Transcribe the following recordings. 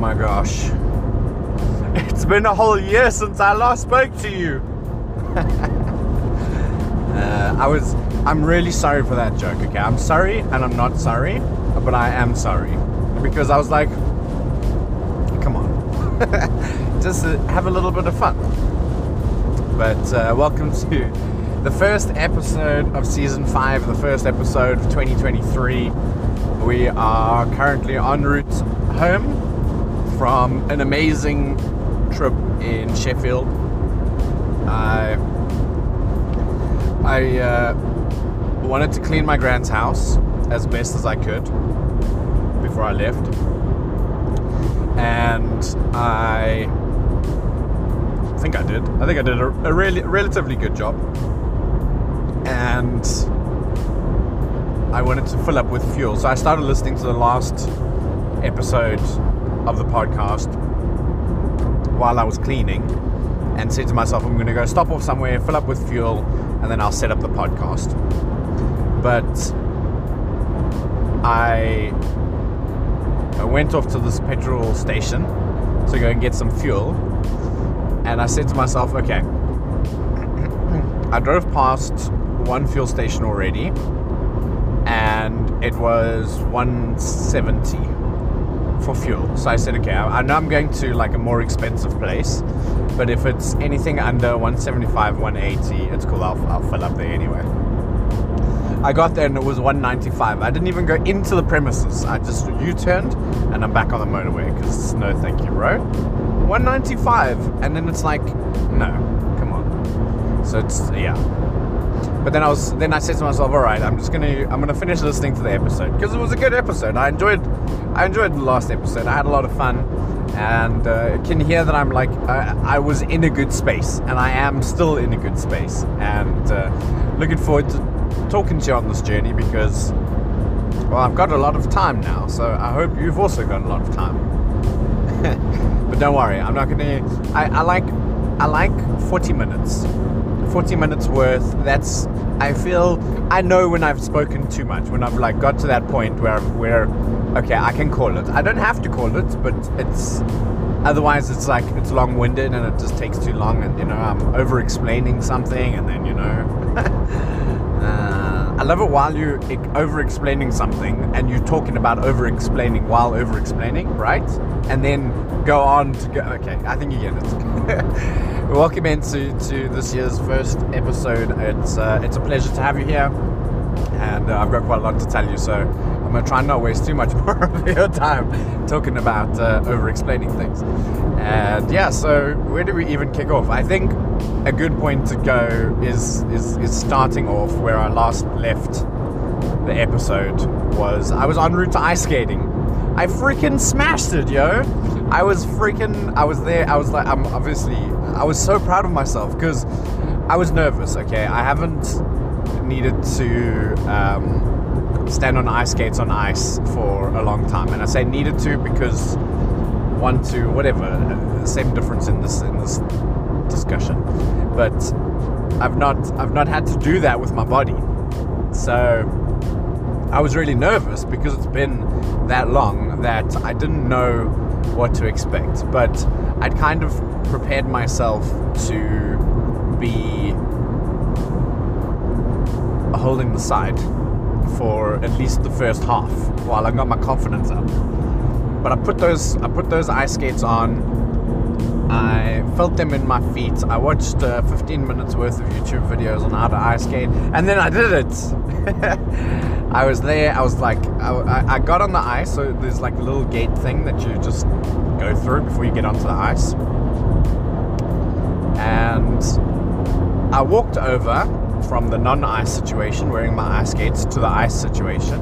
my gosh. It's been a whole year since I last spoke to you. uh, I was. I'm really sorry for that joke, okay? I'm sorry and I'm not sorry, but I am sorry. Because I was like, come on. Just uh, have a little bit of fun. But uh, welcome to the first episode of season 5, the first episode of 2023. We are currently en route home from an amazing trip in Sheffield. I I uh, wanted to clean my grand's house as best as I could before I left, and I think I did. I think I did a, a really relatively good job, and I wanted to fill up with fuel. So I started listening to the last episode of the podcast while I was cleaning and said to myself, I'm going to go stop off somewhere, fill up with fuel, and then I'll set up the podcast. But I, I went off to this petrol station to go and get some fuel, and I said to myself, okay, I drove past one fuel station already, and it was 170 for fuel. So I said, okay, I know I'm going to like a more expensive place, but if it's anything under 175, 180, it's cool. I'll, I'll fill up there anyway. I got there and it was 195. I didn't even go into the premises. I just U-turned and I'm back on the motorway because no, thank you, bro. 195, and then it's like, no, come on. So it's yeah. But then I was then I said to myself, all right, I'm just gonna I'm gonna finish listening to the episode because it was a good episode. I enjoyed I enjoyed the last episode. I had a lot of fun, and uh, can hear that I'm like I, I, was in a good space, and I am still in a good space, and uh, looking forward to talking to you on this journey because well I've got a lot of time now, so I hope you've also got a lot of time. but don't worry, I'm not gonna. I, I like I like 40 minutes. 40 minutes worth. That's I feel I know when I've spoken too much, when I've like got to that point where where okay, I can call it. I don't have to call it, but it's otherwise it's like it's long-winded and it just takes too long and you know I'm over explaining something and then you know uh, I love it while you're over explaining something and you're talking about over explaining while over explaining right and then go on to go okay I think you get it welcome into to this year's first episode. It's uh, it's a pleasure to have you here, and uh, I've got quite a lot to tell you. So I'm gonna try and not waste too much more of your time talking about uh, over explaining things. And yeah, so where do we even kick off? I think a good point to go is is is starting off where I last left the episode was I was en route to ice skating. I freaking smashed it, yo. I was freaking, I was there, I was like, I'm obviously, I was so proud of myself because I was nervous, okay? I haven't needed to um, stand on ice skates on ice for a long time. And I say needed to because one, two, whatever, same difference in this, in this discussion. But I've not, I've not had to do that with my body. So I was really nervous because it's been that long that I didn't know what to expect. But I'd kind of prepared myself to be holding the side for at least the first half while I got my confidence up. But I put those I put those ice skates on. I felt them in my feet. I watched uh, 15 minutes worth of YouTube videos on how to ice skate, and then I did it. I was there. I was like, I, I got on the ice. So there's like a little gate thing that you just go through before you get onto the ice. And I walked over from the non-ice situation, wearing my ice skates, to the ice situation.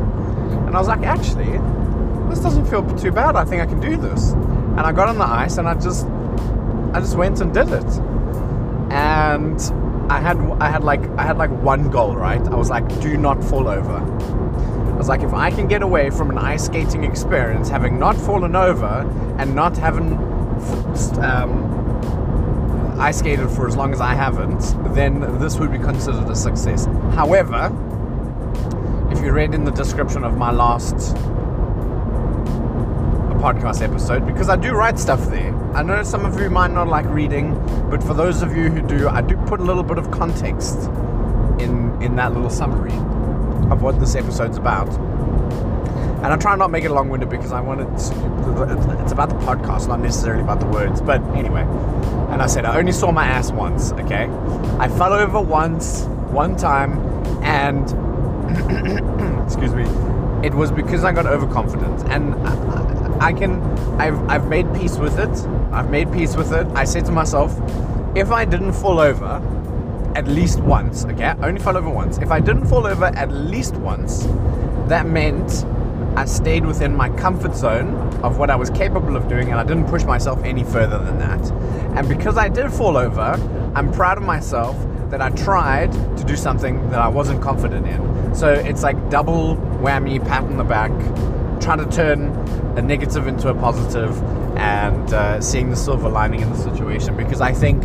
And I was like, actually, this doesn't feel too bad. I think I can do this. And I got on the ice and I just, I just went and did it. And I had I had like I had like one goal, right? I was like, do not fall over. I was like, if I can get away from an ice skating experience, having not fallen over and not having um, ice skated for as long as I haven't, then this would be considered a success. However, if you read in the description of my last podcast episode because I do write stuff there. I know some of you might not like reading, but for those of you who do, I do put a little bit of context in in that little summary of what this episode's about. And I try not make it long-winded because I want it. To, it's about the podcast, not necessarily about the words. But anyway, and I said I only saw my ass once. Okay, I fell over once, one time, and excuse me, it was because I got overconfident, and I, I can, I've, I've made peace with it. I've made peace with it. I said to myself, if I didn't fall over at least once, okay, I only fell over once. If I didn't fall over at least once, that meant I stayed within my comfort zone of what I was capable of doing and I didn't push myself any further than that. And because I did fall over, I'm proud of myself that I tried to do something that I wasn't confident in. So it's like double whammy, pat on the back, trying to turn a negative into a positive and uh, seeing the silver lining in the situation. Because I think,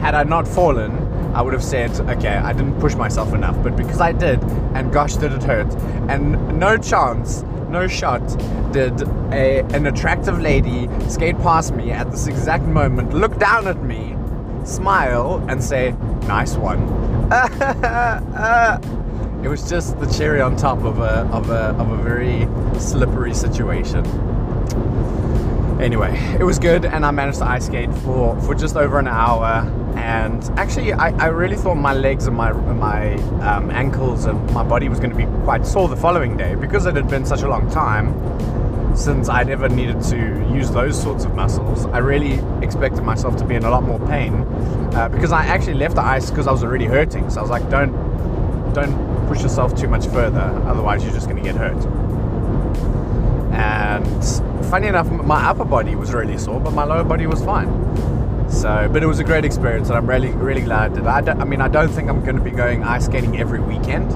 had I not fallen, I would have said, okay, I didn't push myself enough. But because I did, and gosh, did it hurt. And no chance no shot did a, an attractive lady skate past me at this exact moment, look down at me, smile, and say, nice one. it was just the cherry on top of a, of a, of a very slippery situation. Anyway, it was good, and I managed to ice skate for, for just over an hour and actually I, I really thought my legs and my my um, ankles and my body was going to be quite sore the following day because it had been such a long time since I'd ever needed to use those sorts of muscles. I really expected myself to be in a lot more pain uh, because I actually left the ice because I was already hurting. So I was like, don't don't push yourself too much further, otherwise you're just going to get hurt. And funny enough, my upper body was really sore, but my lower body was fine. So, but it was a great experience, and I'm really, really glad that I. I mean, I don't think I'm going to be going ice skating every weekend,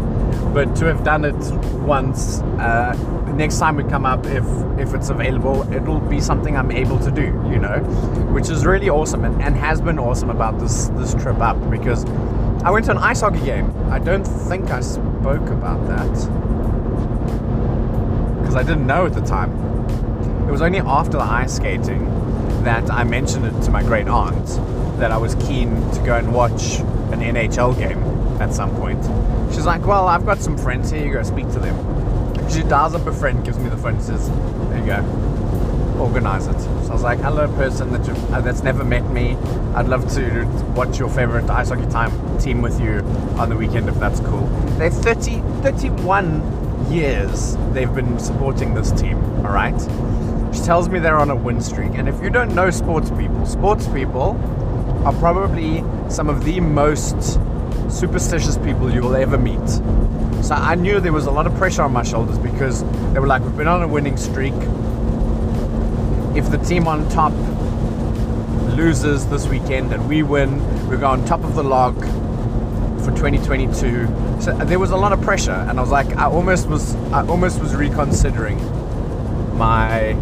but to have done it once, uh, next time we come up, if if it's available, it'll be something I'm able to do. You know, which is really awesome, and, and has been awesome about this this trip up because I went to an ice hockey game. I don't think I spoke about that because I didn't know at the time. It was only after the ice skating that I mentioned it to my great aunt that I was keen to go and watch an NHL game at some point. She's like, Well, I've got some friends here, you go speak to them. She dials up a friend, gives me the phone, says, There you go, organize it. Was like, Hello, person that uh, that's never met me. I'd love to watch your favorite ice hockey time team with you on the weekend if that's cool. They're 30, 31 years they've been supporting this team, all right? She tells me they're on a win streak. And if you don't know sports people, sports people are probably some of the most superstitious people you will ever meet. So I knew there was a lot of pressure on my shoulders because they were like, we've been on a winning streak. If the team on top loses this weekend and we win, we go on top of the log for 2022. So uh, there was a lot of pressure, and I was like, I almost was, I almost was reconsidering my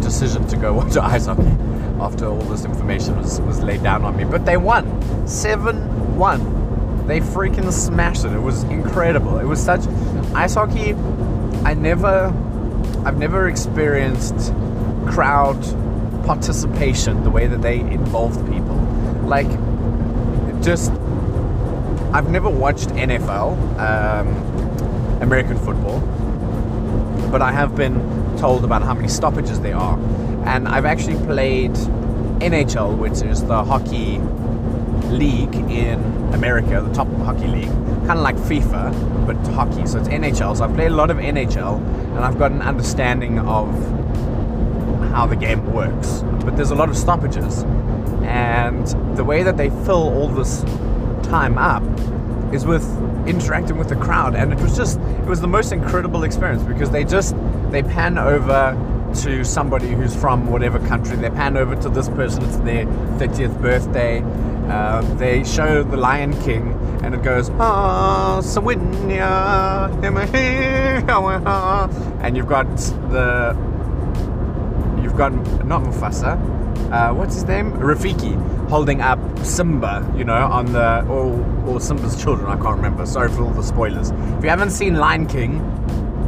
decision to go watch ice hockey after all this information was, was laid down on me. But they won 7 1. They freaking smashed it. It was incredible. It was such ice hockey. I never, I've never experienced crowd participation the way that they involved people. Like, just, I've never watched NFL, um, American football, but I have been told about how many stoppages there are. And I've actually played NHL, which is the hockey league in America, the top hockey league, kind of like FIFA, but hockey. So it's NHL. So I've played a lot of NHL, and I've got an understanding of how the game works. But there's a lot of stoppages, and the way that they fill all this time up is with interacting with the crowd, and it was just it was the most incredible experience because they just they pan over to somebody who's from whatever country. They pan over to this person, it's their 30th birthday. Uh, they show The Lion King, and it goes, ah, Sawinya, and you've got the, you've got not Mufasa, uh, what's his name, Rafiki, holding up Simba, you know, on the or or Simba's children. I can't remember. Sorry for all the spoilers. If you haven't seen Lion King,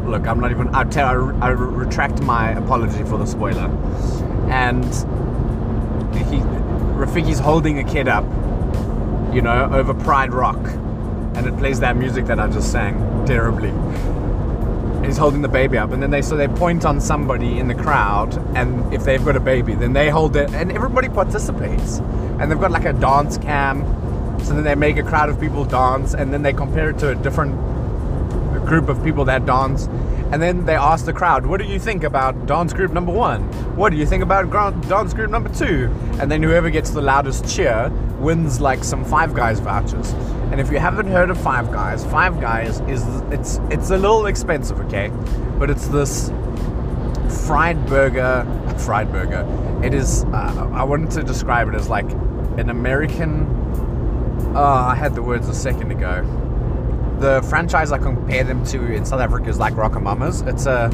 look, I'm not even. I tell. I, I retract my apology for the spoiler. And he, Rafiki's holding a kid up, you know, over Pride Rock, and it plays that music that I just sang terribly. He's holding the baby up, and then they so they point on somebody in the crowd, and if they've got a baby, then they hold it, and everybody participates, and they've got like a dance cam. So then they make a crowd of people dance, and then they compare it to a different group of people that dance. And then they ask the crowd, what do you think about dance group number one? What do you think about dance group number two? And then whoever gets the loudest cheer wins like some Five Guys vouchers. And if you haven't heard of Five Guys, Five Guys is it's it's a little expensive, okay? But it's this fried burger, fried burger. It is. Uh, I wanted to describe it as like an American. Oh, I had the words a second ago the franchise I compare them to in South Africa is like RocoMamas. It's a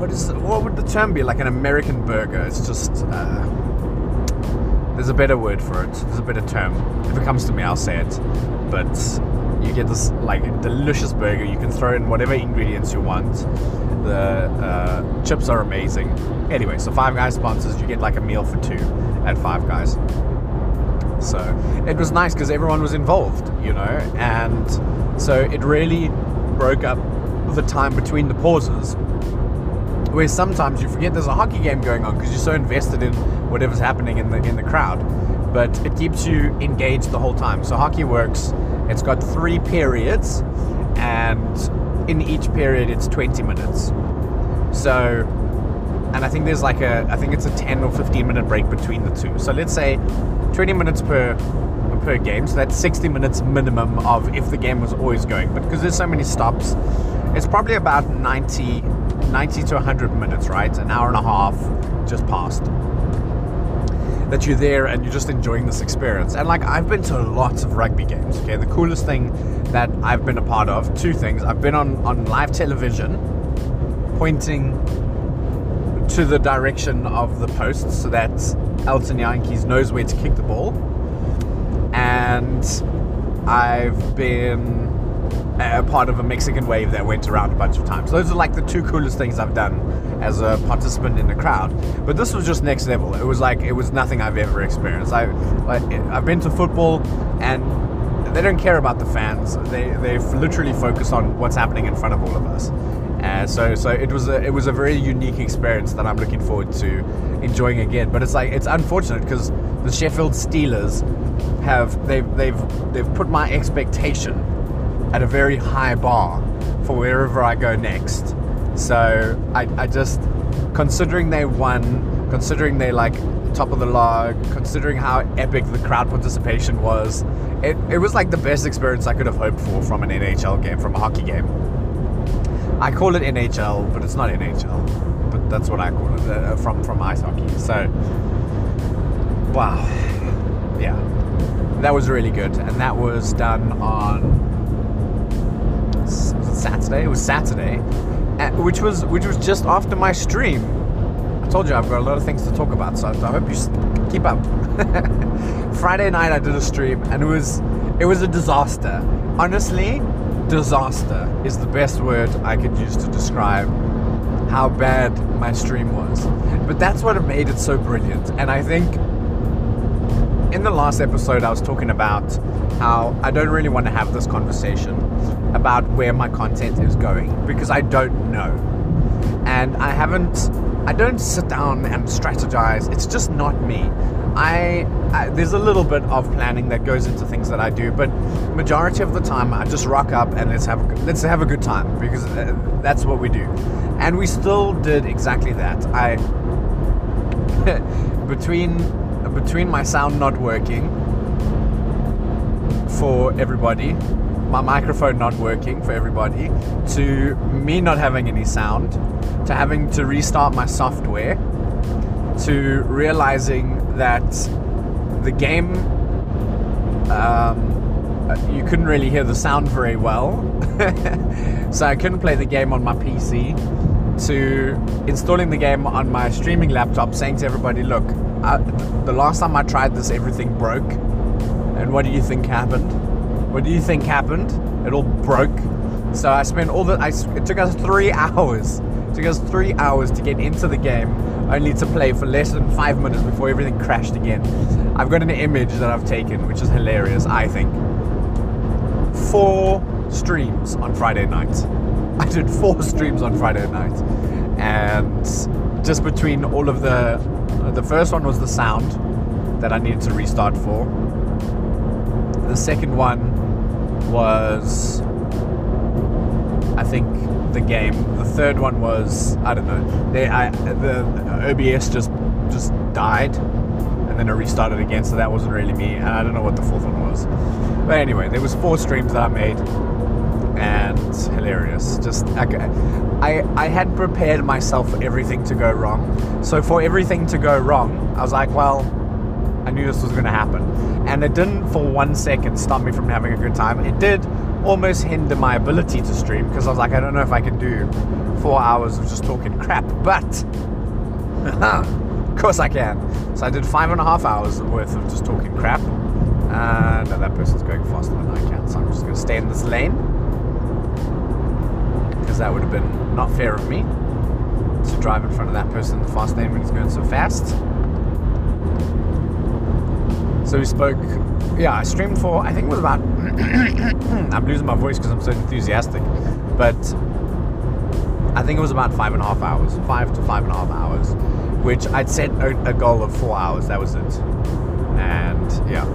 what is what would the term be? Like an American burger. It's just uh, there's a better word for it. There's a better term. If it comes to me, I'll say it. But you get this like delicious burger. You can throw in whatever ingredients you want. The uh, chips are amazing. Anyway, so Five Guys sponsors. You get like a meal for two at Five Guys. So it was nice because everyone was involved, you know, and so it really broke up the time between the pauses. Where sometimes you forget there's a hockey game going on because you're so invested in whatever's happening in the in the crowd, but it keeps you engaged the whole time. So hockey works. It's got three periods, and in each period it's 20 minutes. So and I think there's like a I think it's a 10 or 15 minute break between the two. So let's say 20 minutes per per game, so that's 60 minutes minimum of if the game was always going. But because there's so many stops, it's probably about 90 90 to 100 minutes, right? An hour and a half just passed. That you're there and you're just enjoying this experience. And like I've been to lots of rugby games. Okay, the coolest thing that I've been a part of, two things. I've been on on live television, pointing to the direction of the posts so that Elton Jantjies knows where to kick the ball. And I've been a part of a Mexican wave that went around a bunch of times. Those are like the two coolest things I've done as a participant in the crowd. But this was just next level. It was like it was nothing I've ever experienced. I, I have been to football and they don't care about the fans. They they literally focus on what's happening in front of all of us. And so so it was a it was a very unique experience that I'm looking forward to enjoying again. But it's like it's unfortunate because the Sheffield Steelers have they've they've they've put my expectation at a very high bar for wherever I go next. So I, I just considering they won, considering they like top of the log, considering how epic the crowd participation was, it, it was like the best experience I could have hoped for from an NHL game, from a hockey game. I call it NHL, but it's not NHL. But that's what I call it uh, from from ice hockey. So, wow, yeah, that was really good, and that was done on Saturday. It was Saturday, which was which was just after my stream. I told you I've got a lot of things to talk about, so I hope you keep up. Friday night I did a stream, and it was it was a disaster. Honestly, disaster is the best word I could use to describe how bad my stream was. But that's what made it so brilliant. And I think in the last episode, I was talking about how I don't really want to have this conversation about where my content is going because I don't know. And I haven't, I don't sit down and strategize. It's just not me. I, I, there's a little bit of planning that goes into things that I do, but majority of the time I just rock up and let's have a, let's have a good time because uh, that's what we do, and we still did exactly that. I between between my sound not working for everybody, my microphone not working for everybody, to me not having any sound, to having to restart my software, to realizing that the game um, you couldn't really hear the sound very well. So i couldn't play the game on my pc to installing the game on my streaming laptop saying to everybody look I, the last time i tried this everything broke. And what do you think happened? What do you think happened? It all broke. So I spent all the. I, it took us three hours. It took us three hours to get into the game, only to play for less than five minutes before everything crashed again. I've got an image that I've taken, which is hilarious. I think four streams on Friday night. I did four streams on Friday night, and just between all of the, the first one was the sound that I needed to restart for. The second one was I think the game. The third one was I don't know. They I the OBS just just died, and then it restarted again. So that wasn't really me, and I don't know what the fourth one was. But anyway, there was four streams that I made, and hilarious. Just I I, I had prepared myself for everything to go wrong. So for everything to go wrong, I was like, well, knew this was going to happen, and it didn't for one second stop me from having a good time. It did almost hinder my ability to stream because I was like, I don't know if I can do four hours of just talking crap, but of course I can. So I did five and a half hours worth of just talking crap. Uh, and that person's going faster than I can, so I'm just going to stay in this lane because that would have been not fair of me to drive in front of that person the fast lane when he's going so fast. So we spoke, yeah, I streamed for, I think it was about, I'm losing my voice because I'm so enthusiastic, but I think it was about five and a half hours, five to five and a half hours, which I'd set a, a goal of four hours, that was it. And yeah,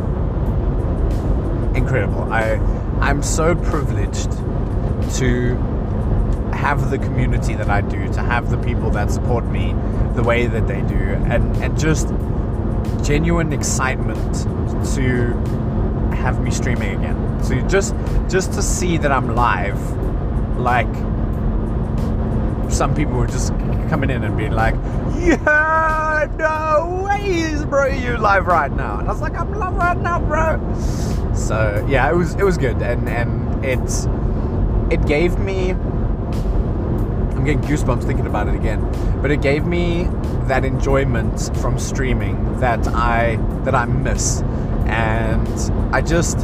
incredible. I, I'm so privileged to have the community that I do, to have the people that support me the way that they do, and, and just genuine excitement to have me streaming again. So just just to see that I'm live, like some people were just coming in and being like, "Yeah, no ways, bro, you live right now." And I was like, "I'm live right now, bro." So yeah, it was it was good, and and it's it gave me. I'm getting goosebumps thinking about it again, but it gave me that enjoyment from streaming that I that I miss, and I just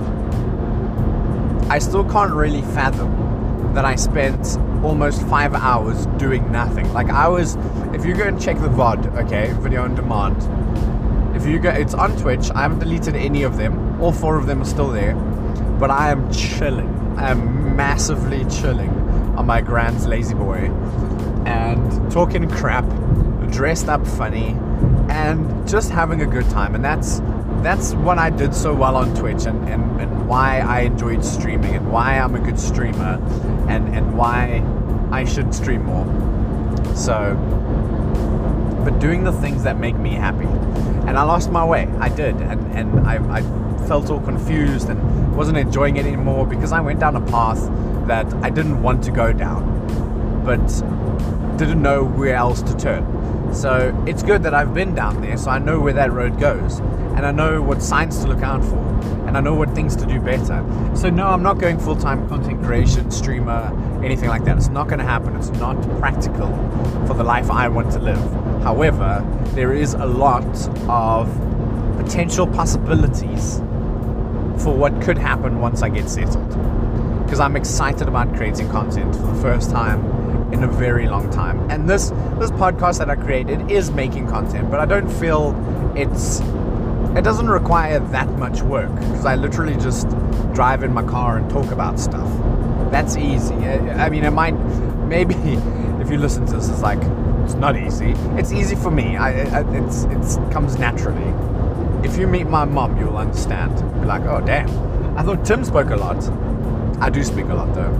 I still can't really fathom that I spent almost five hours doing nothing. Like I was, if you go and check the VOD, okay, video on demand. If you go, it's on Twitch. I haven't deleted any of them. All four of them are still there, but I am chilling. I am massively chilling on my Grand's lazy boy and talking crap dressed up funny, and just having a good time. And that's that's what I did so well on Twitch and, and, and why I enjoyed streaming and why I'm a good streamer and, and why I should stream more. So, but doing the things that make me happy. And I lost my way. I did. And, and I, I felt all confused and wasn't enjoying it anymore because I went down a path that I didn't want to go down, but didn't know where else to turn. So it's good that I've been down there, so I know where that road goes, and I know what signs to look out for, and I know what things to do better. So no, I'm not going full-time content creation, streamer, anything like that. It's not going to happen. It's not practical for the life I want to live. However, there is a lot of potential possibilities for what could happen once I get settled. Because I'm excited about creating content for the first time in a very long time. And this this podcast that I created is making content, but I don't feel it's it doesn't require that much work because I literally just drive in my car and talk about stuff. That's easy. I mean, it might maybe if you listen to this, it's like it's not easy. It's easy for me. I, I it's it's comes naturally. If you meet my mom, you'll understand. Be like, oh damn. I thought Tim spoke a lot. I do speak a lot though.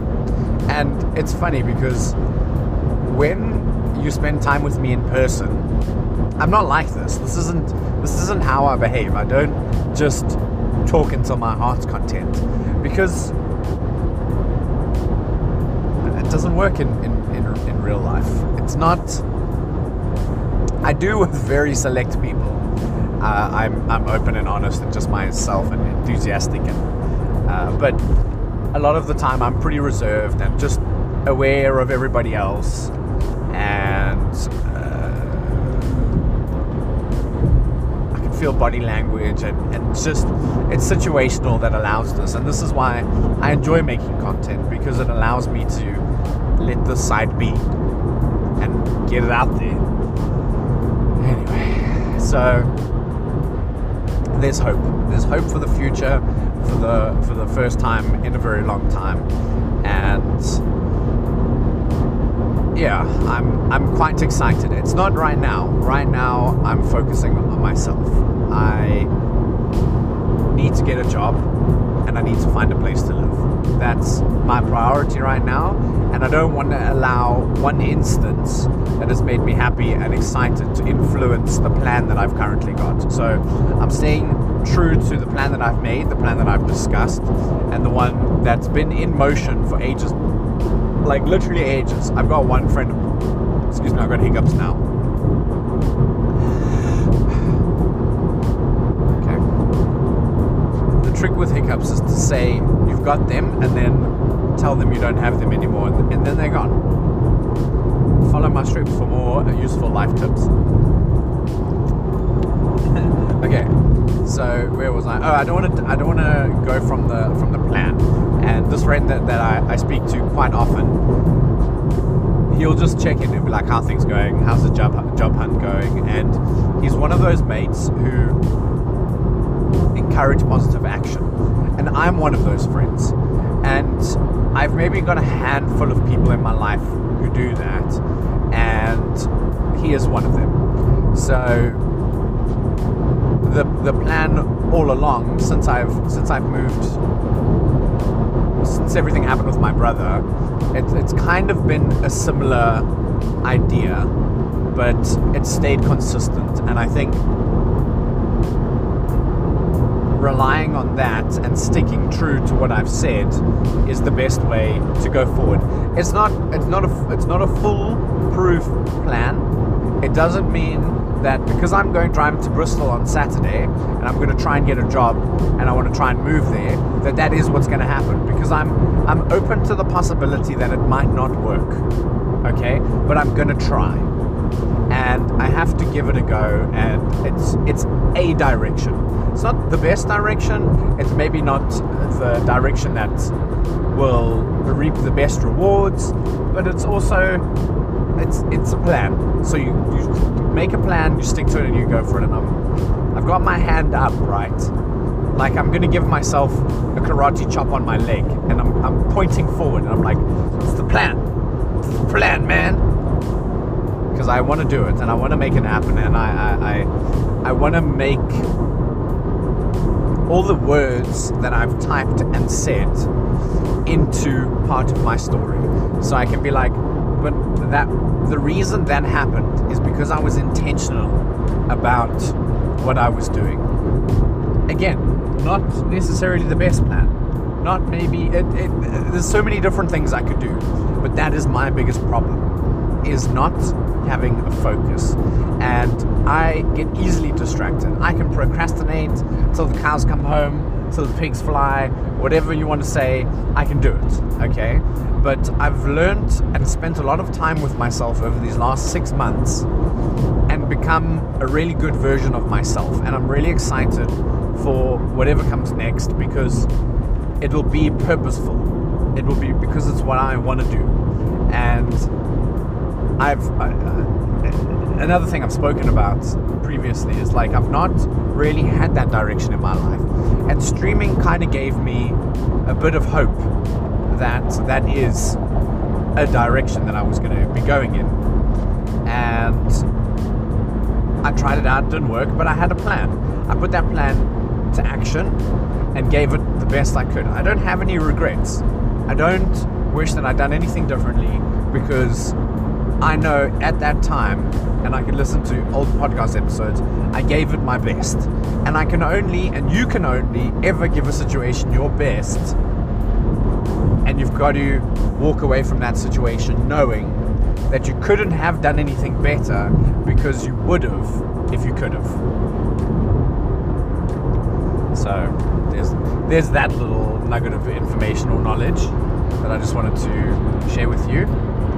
And it's funny because when you spend time with me in person, I'm not like this. This isn't this isn't how I behave. I don't just talk until my heart's content because it doesn't work in, in, in, in real life. It's not. I do with very select people. Uh, I'm I'm open and honest and just myself and enthusiastic and uh, but a lot of the time I'm pretty reserved and just aware of everybody else and uh, I can feel body language and, and just it's situational that allows this. And this is why i enjoy making content because it allows me to let the side be and get it out there. Anyway so there's hope. There's hope for the future for the for the first time in a very long time and yeah, I'm I'm quite excited. It's not right now. Right now, I'm focusing on myself. I need to get a job, and I need to find a place to live. That's my priority right now, and I don't want to allow one instance that has made me happy and excited to influence the plan that I've currently got. So I'm staying true to the plan that I've made, the plan that I've discussed, and the one that's been in motion for ages like literally ages. I've got one friend. Excuse me, I've got hiccups now. Okay. The trick with hiccups is to say you've got them and then tell them you don't have them anymore, and then they're gone. Follow my script for more useful life tips. okay, so where was I? Oh, I don't want to. I don't want to go from the from the plan and this friend that, that I, I speak to quite often, he'll just check in and be like, how things going? How's the job, job hunt going? And he's one of those mates who encourage positive action. And I'm one of those friends. And I've maybe got a handful of people in my life who do that. And he is one of them. So the the plan all along since I've since I've moved since everything happened with my brother, it, it's kind of been a similar idea, but it stayed consistent. And I think relying on that and sticking true to what I've said is the best way to go forward. It's not it's not a it's not a foolproof plan. It doesn't mean that because I'm going driving to Bristol on Saturday and I'm going to try and get a job and I want to try and move there, that that is what's going to happen because I'm I'm open to the possibility that it might not work. Okay, but I'm going to try. And I have to give it a go and it's it's a direction. It's not the best direction. It's maybe not the direction that will reap the best rewards, but it's also it's it's a plan. So you, you make a plan, you stick to it, and you go for it. And I'm, I've got my hand up, right? Like I'm gonna give myself a karate chop on my leg, and I'm, I'm pointing forward, and I'm like, it's the plan, it's the plan, man. Because I want to do it, and I want to make it happen, and I I, I, I want to make all the words that I've typed and said into part of my story, so I can be like, but that the reason that happened is because I was intentional about what I was doing. Again, not necessarily the best plan. Not maybe it, it, there's so many different things I could do, but that is my biggest problem is not having a focus. And I get easily distracted. I can procrastinate till the cows come home, till the pigs fly, whatever you want to say, I can do it. Okay? but I've learned and spent a lot of time with myself over these last six months and become a really good version of myself. And I'm really excited for whatever comes next because it'll be purposeful. It will be because it's what I want to do. And I've. Uh, another thing I've spoken about previously is like I've not really had that direction in my life. And streaming kind of gave me a bit of hope that that is a direction that I was going to be going in. And I tried it out, didn't work, but I had a plan. I put that plan to action and gave it the best I could. I don't have any regrets. I don't wish that I'd done anything differently because I know at that time, and I can listen to old podcast episodes, I gave it my best. And I can only, and you can only, ever give a situation your best and you've got to walk away from that situation knowing that you couldn't have done anything better because you would have if you could have. So there's there's that little nugget of information or knowledge that I just wanted to share with you.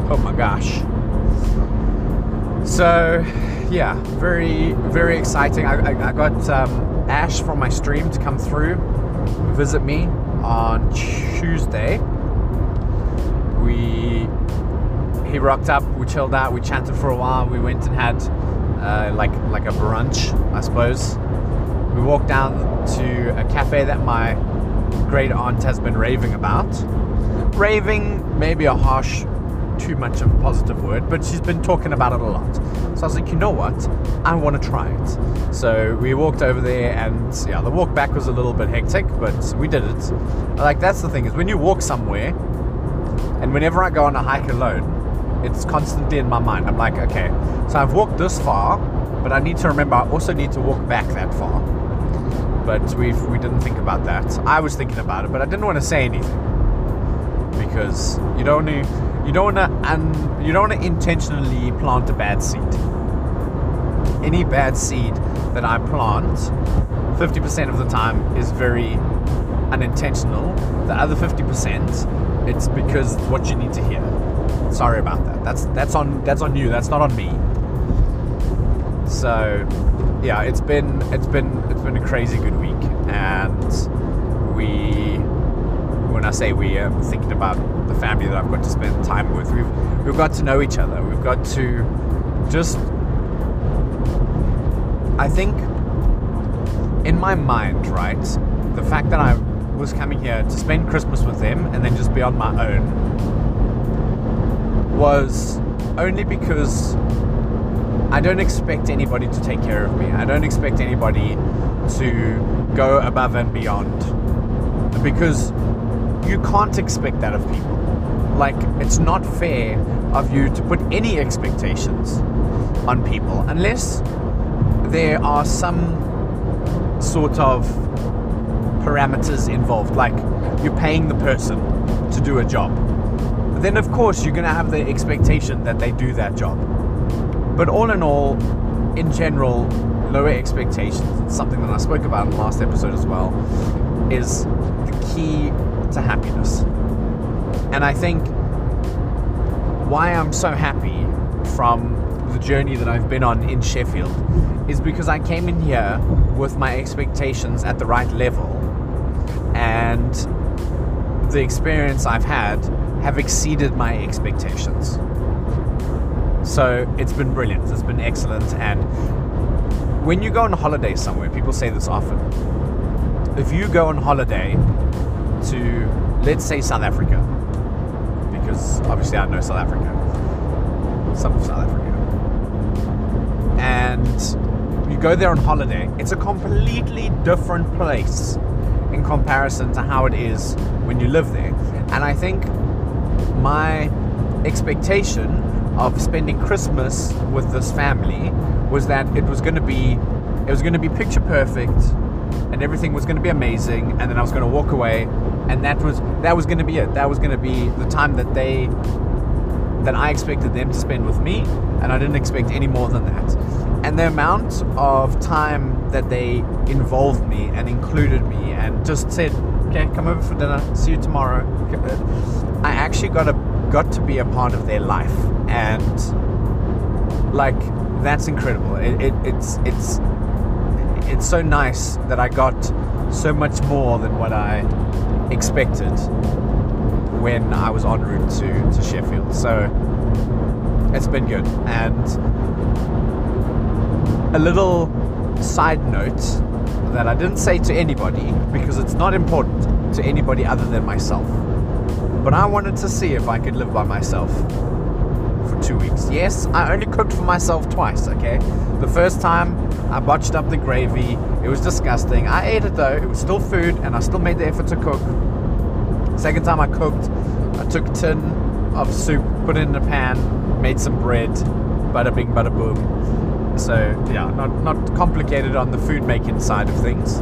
Oh my gosh. So yeah, very very exciting. I, I, I got um, Ash from my stream to come through, visit me on Tuesday. We he rocked up, we chilled out, we chatted for a while. We went and had uh, like like a brunch, I suppose. We walked down to a cafe that my great aunt has been raving about. Raving, maybe a harsh, too much of a positive word, but she's been talking about it a lot. So I was like, you know what? I want to try it. So we walked over there, and yeah, the walk back was a little bit hectic, but we did it. Like that's the thing is when you walk somewhere, and whenever I go on a hike alone, it's constantly in my mind. I'm like, okay, so I've walked this far, but I need to remember I also need to walk back that far. But we we didn't think about that. I was thinking about it, but I didn't want to say anything because you don't to you don't want to and you don't want to intentionally plant a bad seed. Any bad seed that I plant, 50% of the time is very unintentional. The other 50%, it's because what you need to hear. Sorry about that. That's that's on that's on you. That's not on me. So, yeah, it's been it's been it's been a crazy good week, and we, I say we, I'm thinking about the family that I've got to spend time with. We've we've got to know each other. We've got to just. I think in my mind, right, the fact that I was coming here to spend Christmas with them and then just be on my own was only because I don't expect anybody to take care of me. I don't expect anybody to go above and beyond. Because you can't expect that of people. Like, it's not fair of you to put any expectations on people unless there are some sort of parameters involved. Like, you're paying the person to do a job then of course you're going to have the expectation that they do that job. But all in all, in general, lower expectations, something that I spoke about in the last episode as well, is the key to happiness. And I think why I'm so happy from the journey that I've been on in Sheffield is because I came in here with my expectations at the right level and the experience I've had have exceeded my expectations. So it's been brilliant, it's been excellent. And when you go on holiday somewhere, people say this often. If you go on holiday to, let's say, South Africa, because obviously I know South Africa, some of South Africa, and you go there on holiday, it's a completely different place in comparison to how it is when you live there. And I think my expectation of spending Christmas with this family was that it was going to be it was going to be picture perfect and everything was going to be amazing and then I was going to walk away and that was that was going to be it. That was going to be the time that they that I expected them to spend with me and I didn't expect any more than that. And the amount of time that they involved me and included me and just said okay come over for dinner. See you tomorrow. I actually got a got to be a part of their life, and like that's incredible. It, it, it's it's it's so nice that I got so much more than what I expected when I was en route to, to Sheffield. So it's been good. And a little side note that I didn't say to anybody because it's not important to anybody other than myself. But I wanted to see if I could live by myself for two weeks. Yes, I only cooked for myself twice, okay? The first time I botched up the gravy, it was disgusting. I ate it though, it was still food, and I still made the effort to cook. Second time I cooked, I took a tin of soup, put it in a pan, made some bread, bada bing, bada boom. So yeah, not not complicated on the food making side of things.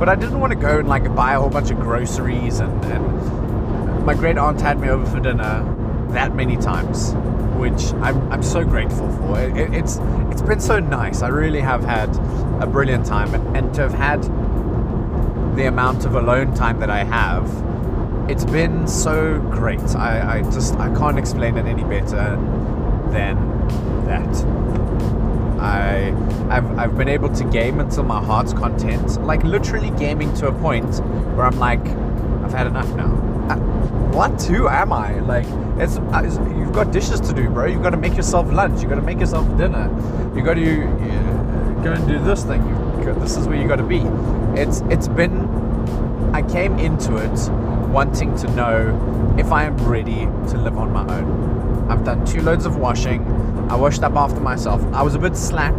But I didn't want to go and like buy a whole bunch of groceries and, and my great aunt had me over for dinner that many times, which I'm, I'm so grateful for. It, it's it's been so nice. I really have had a brilliant time, and to have had the amount of alone time that I have, it's been so great. I, I just I can't explain it any better than that. I, I've, I've been able to game until my heart's content, like literally gaming to a point where I'm like, I've had enough now. Uh, what? Who am I? Like, it's, uh, it's, you've got dishes to do, bro. You've got to make yourself lunch. You've got to make yourself dinner. You got to uh, go and do this thing. Got, this is where you got to be. It's it's been. I came into it wanting to know if I am ready to live on my own. I've done two loads of washing. I washed up after myself. I was a bit slack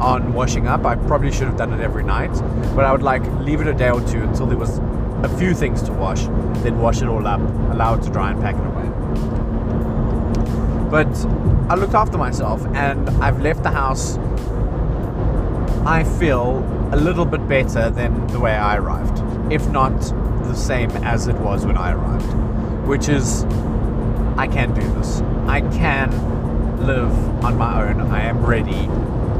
on washing up. I probably should have done it every night, but I would like leave it a day or two until there was a few things to wash, then wash it all up, allow it to dry and pack it away. But I looked after myself and I've left the house. I feel a little bit better than the way I arrived, if not the same as it was when I arrived, which is I can do this. I can live on my own. I am ready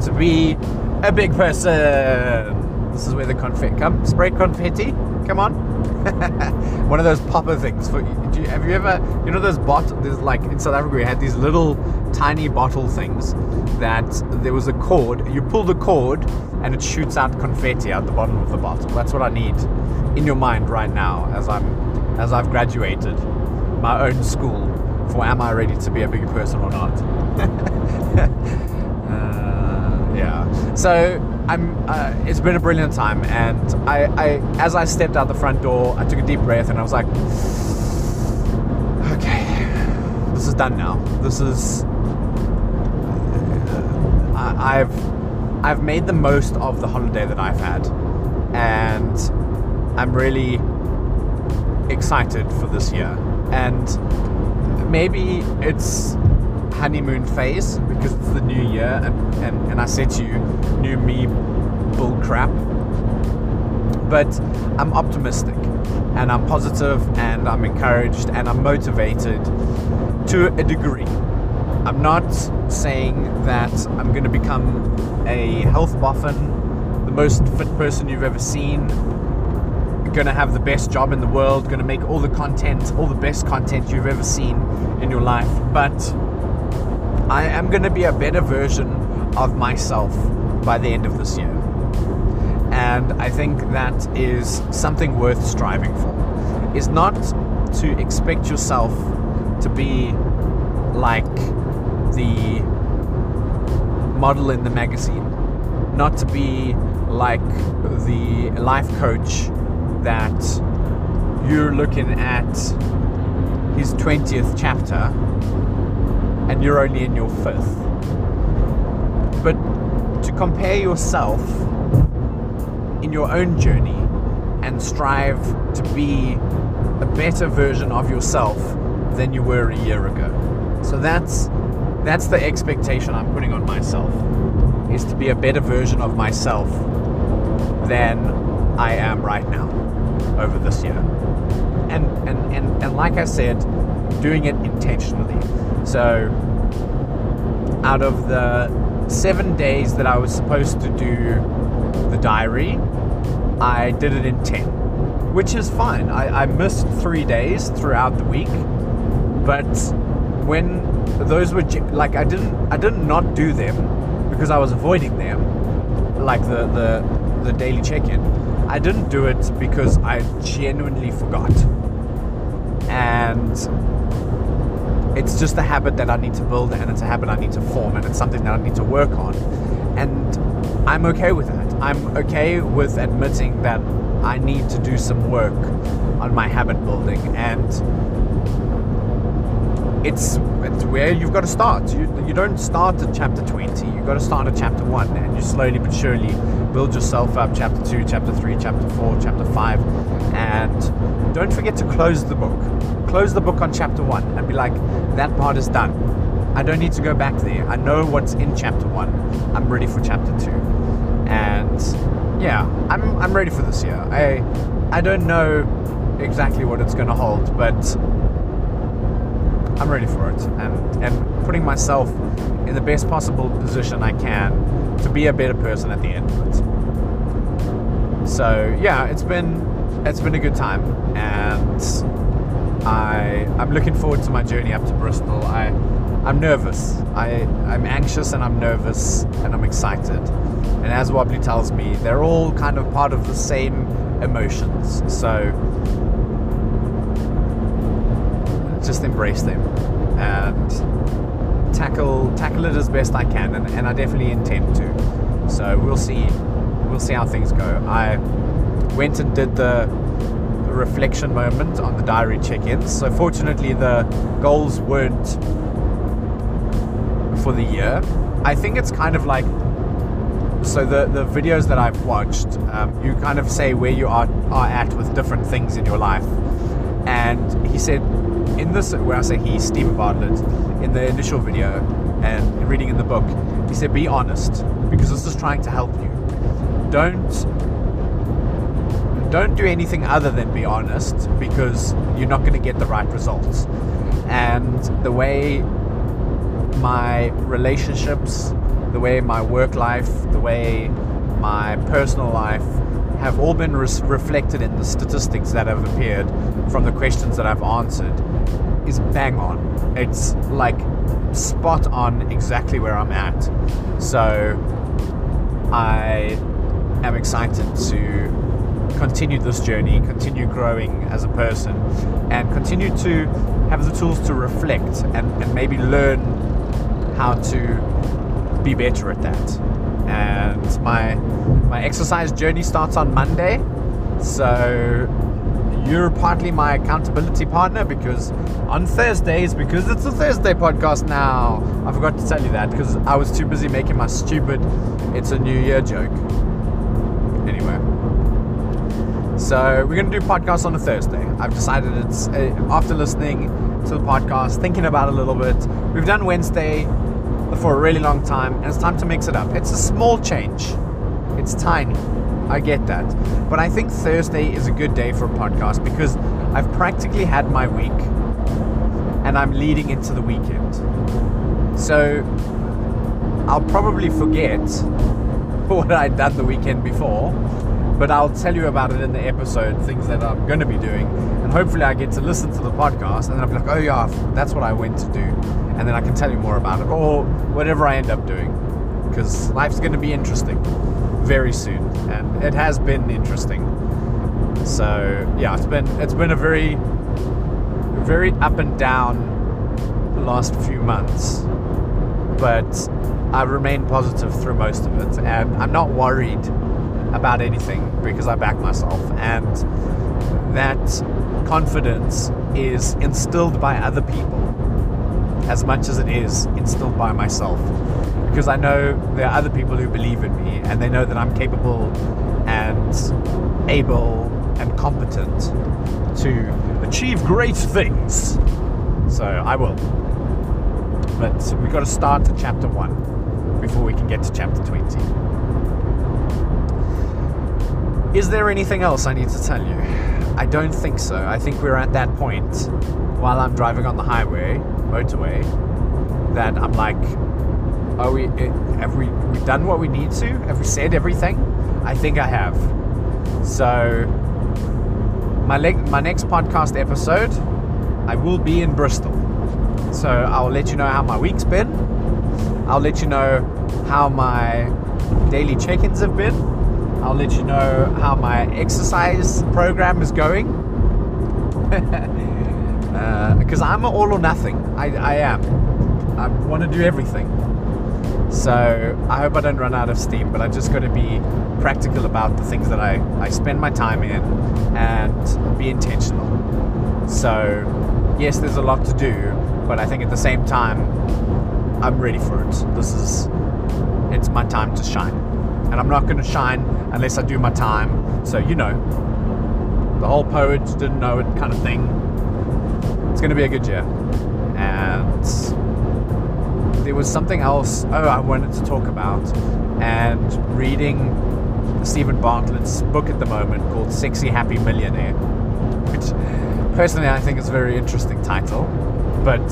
to be a big person. This is where the confetti come spray confetti. Come on. One of those popper things. For, you, have you ever, you know, those bottles, like in South Africa, we had these little tiny bottle things that there was a cord. You pull the cord and it shoots out confetti out the bottom of the bottle. That's what I need in your mind right now as I'm, as I've graduated my own school for am I ready to be a bigger person or not? uh, yeah. So I'm. Uh, it's been a brilliant time, and I, I, as I stepped out the front door, I took a deep breath, and I was like, okay, this is done now. This is. Uh, I've, I've made the most of the holiday that I've had, and I'm really excited for this year. And maybe it's honeymoon phase because it's the new year and, and, and I said to you, new me bull crap. But I'm optimistic and I'm positive and I'm encouraged and I'm motivated to a degree. I'm not saying that I'm going to become a health boffin, the most fit person you've ever seen, going to have the best job in the world, going to make all the content, all the best content you've ever seen in your life. But I am going to be a better version of myself by the end of this year. And I think that is something worth striving for. Is not to expect yourself to be like the model in the magazine, not to be like the life coach that you're looking at his 20th chapter and you're only in your fifth. But to compare yourself in your own journey and strive to be a better version of yourself than you were a year ago. So that's that's the expectation I'm putting on myself is to be a better version of myself than I am right now over this year. And and and, and like I said, doing it intentionally. So out of the seven days that I was supposed to do the diary, I did it in 10, which is fine. I, I missed three days throughout the week, but when those were like I didn't I didn't not do them because I was avoiding them, like the the the daily check-in. I didn't do it because I genuinely forgot, and it's just a habit that I need to build and it's a habit I need to form and it's something that I need to work on. And I'm okay with that. I'm okay with admitting that I need to do some work on my habit building and it's it's where you've got to start. You, you don't start at chapter 20. You've got to start at chapter 1 and you slowly but surely build yourself up chapter 2, chapter 3, chapter 4, chapter 5 and don't forget to close the book. Close the book on chapter 1 and be like that part is done. I don't need to go back there. I know what's in chapter 1. I'm ready for chapter 2. And yeah, I'm I'm ready for this year. I I don't know exactly what it's going to hold, but I'm ready for it, and and putting myself in the best possible position I can to be a better person at the end of it. So yeah, it's been it's been a good time, and I I'm looking forward to my journey up to Bristol. I I'm nervous. I I'm anxious and I'm nervous and I'm excited. And as Wobbly tells me, they're all kind of part of the same emotions. So just embrace them and tackle tackle it as best I can and, and I definitely intend to. So we'll see we'll see how things go. I went and did the reflection moment on the diary check-ins. So fortunately the goals weren't for the year. I think it's kind of like so the the videos that I've watched, um, you kind of say where you are are at with different things in your life. And he said in this where I say he, Steven Bartlett, in the initial video and reading in the book, he said be honest because this is trying to help you. Don't don't do anything other than be honest because you're not going to get the right results. And the way my relationships, the way my work life, the way my personal life have all been reflected in the statistics that have appeared from the questions that I've answered is bang on. It's like spot on exactly where I'm at. So I am excited to continue this journey, continue growing as a person, and continue to have the tools to reflect and, and maybe learn how to be better at that. And my my exercise journey starts on Monday, so you're partly my accountability partner because on Thursdays, because it's a Thursday podcast now, I forgot to tell you that because I was too busy making my stupid "It's a New Year" joke. So we're going to do podcasts on a Thursday. I've decided it's uh, after listening to the podcast, thinking about it a little bit. We've done Wednesday for a really long time, and it's time to mix it up. It's a small change. It's tiny. I get that. But I think Thursday is a good day for a podcast because I've practically had my week and I'm leading into the weekend. So I'll probably forget what I'd done the weekend before but I'll tell you about it in the episode, things that I'm going to be doing. And hopefully, I get to listen to the podcast and then I'll be like, oh, yeah, that's what I went to do. And then I can tell you more about it or whatever I end up doing. Because life's going to be interesting very soon. And it has been interesting. So, yeah, it's been, it's been a very, very up and down last few months. But I've remained positive through most of it. And I'm not worried about anything because I back myself. And that confidence is instilled by other people as much as it is instilled by myself. Because I know there are other people who believe in me and they know that I'm capable and able and competent to achieve great things. So I will. But we've got to start at chapter 1 before we can get to chapter 20. Is there anything else I need to tell you? I don't think so. I think we're at that point while I'm driving on the highway, motorway, that I'm like, are we, eh, have we, we done what we need to? Have we said everything? I think I have. So, my, my next podcast episode, I will be in Bristol. So, I'll let you know how my week's been. I'll let you know how my daily check ins have been I'll let you know how my exercise program is going. Because uh, I'm all or nothing. I, I am. I want to do everything. So I hope I don't run out of steam, but I just got to be practical about the things that I, I spend my time in and be intentional. So, yes, there's a lot to do, but I think at the same time, I'm ready for it. This is, it's my time to shine. And I'm not going to shine unless I do my time. So, you know, the whole poets didn't know it kind of thing. It's going to be a good year. And there was something else, oh, I wanted to talk about. And reading Steven Bartlett's book at the moment called Sexy Happy Millionaire, which personally I think is a very interesting title. But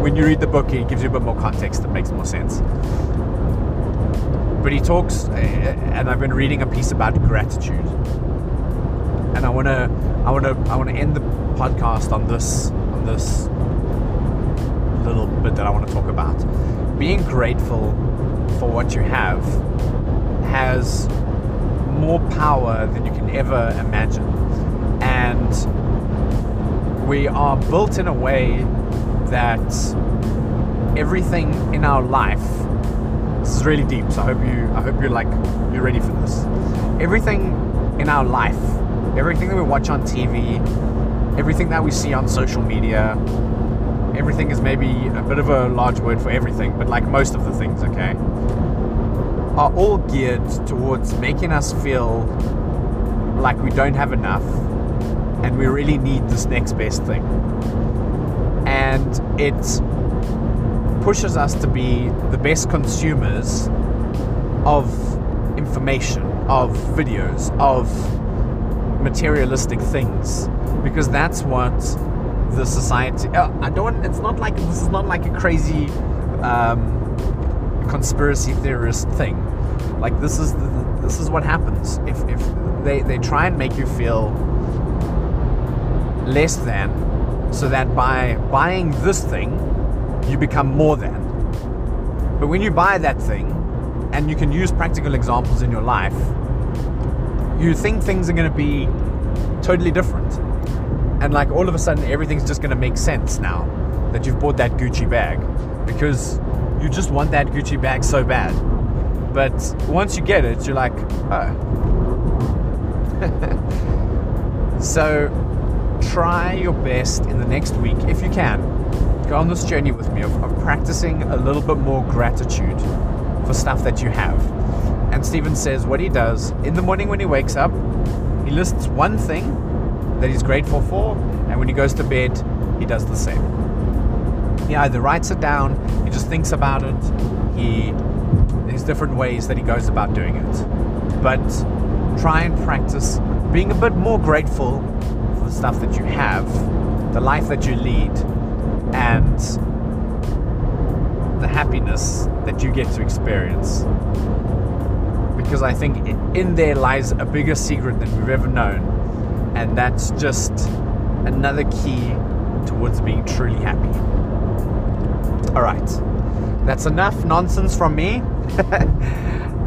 when you read the book, it gives you a bit more context that makes more sense but he talks, eh, and I've been reading a piece about gratitude, and I want to, I want to, I want to end the podcast on this on this little bit that I want to talk about. Being grateful for what you have has more power than you can ever imagine. And we are built in a way that everything in our life this is really deep, so I hope you I hope you're like you're ready for this. Everything in our life, everything that we watch on TV, everything that we see on social media, everything is maybe a bit of a large word for everything, but like most of the things, okay, are all geared towards making us feel like we don't have enough and we really need this next best thing. And it pushes us to be the best consumers of information, of videos, of materialistic things, because that's what the society. Uh, I don't. It's not like this is not like a crazy um, conspiracy theorist thing. Like this is the, this is what happens if if they they try and make you feel less than, so that by buying this thing you become more than. But when you buy that thing, and you can use practical examples in your life, you think things are going to be totally different. And like all of a sudden, everything's just going to make sense now that you've bought that Gucci bag because you just want that Gucci bag so bad. But once you get it, you're like, oh. so try your best in the next week, if you can, go on this journey with me of, of practicing a little bit more gratitude for stuff that you have. And Steven says what he does in the morning when he wakes up, he lists one thing that he's grateful for, and when he goes to bed, he does the same. He either writes it down, he just thinks about it, he there's different ways that he goes about doing it. But try and practice being a bit more grateful for the stuff that you have, the life that you lead, and the happiness that you get to experience. Because I think in there lies a bigger secret than we've ever known, and that's just another key towards being truly happy. All right, that's enough nonsense from me.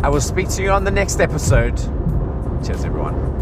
I will speak to you on the next episode. Cheers, everyone.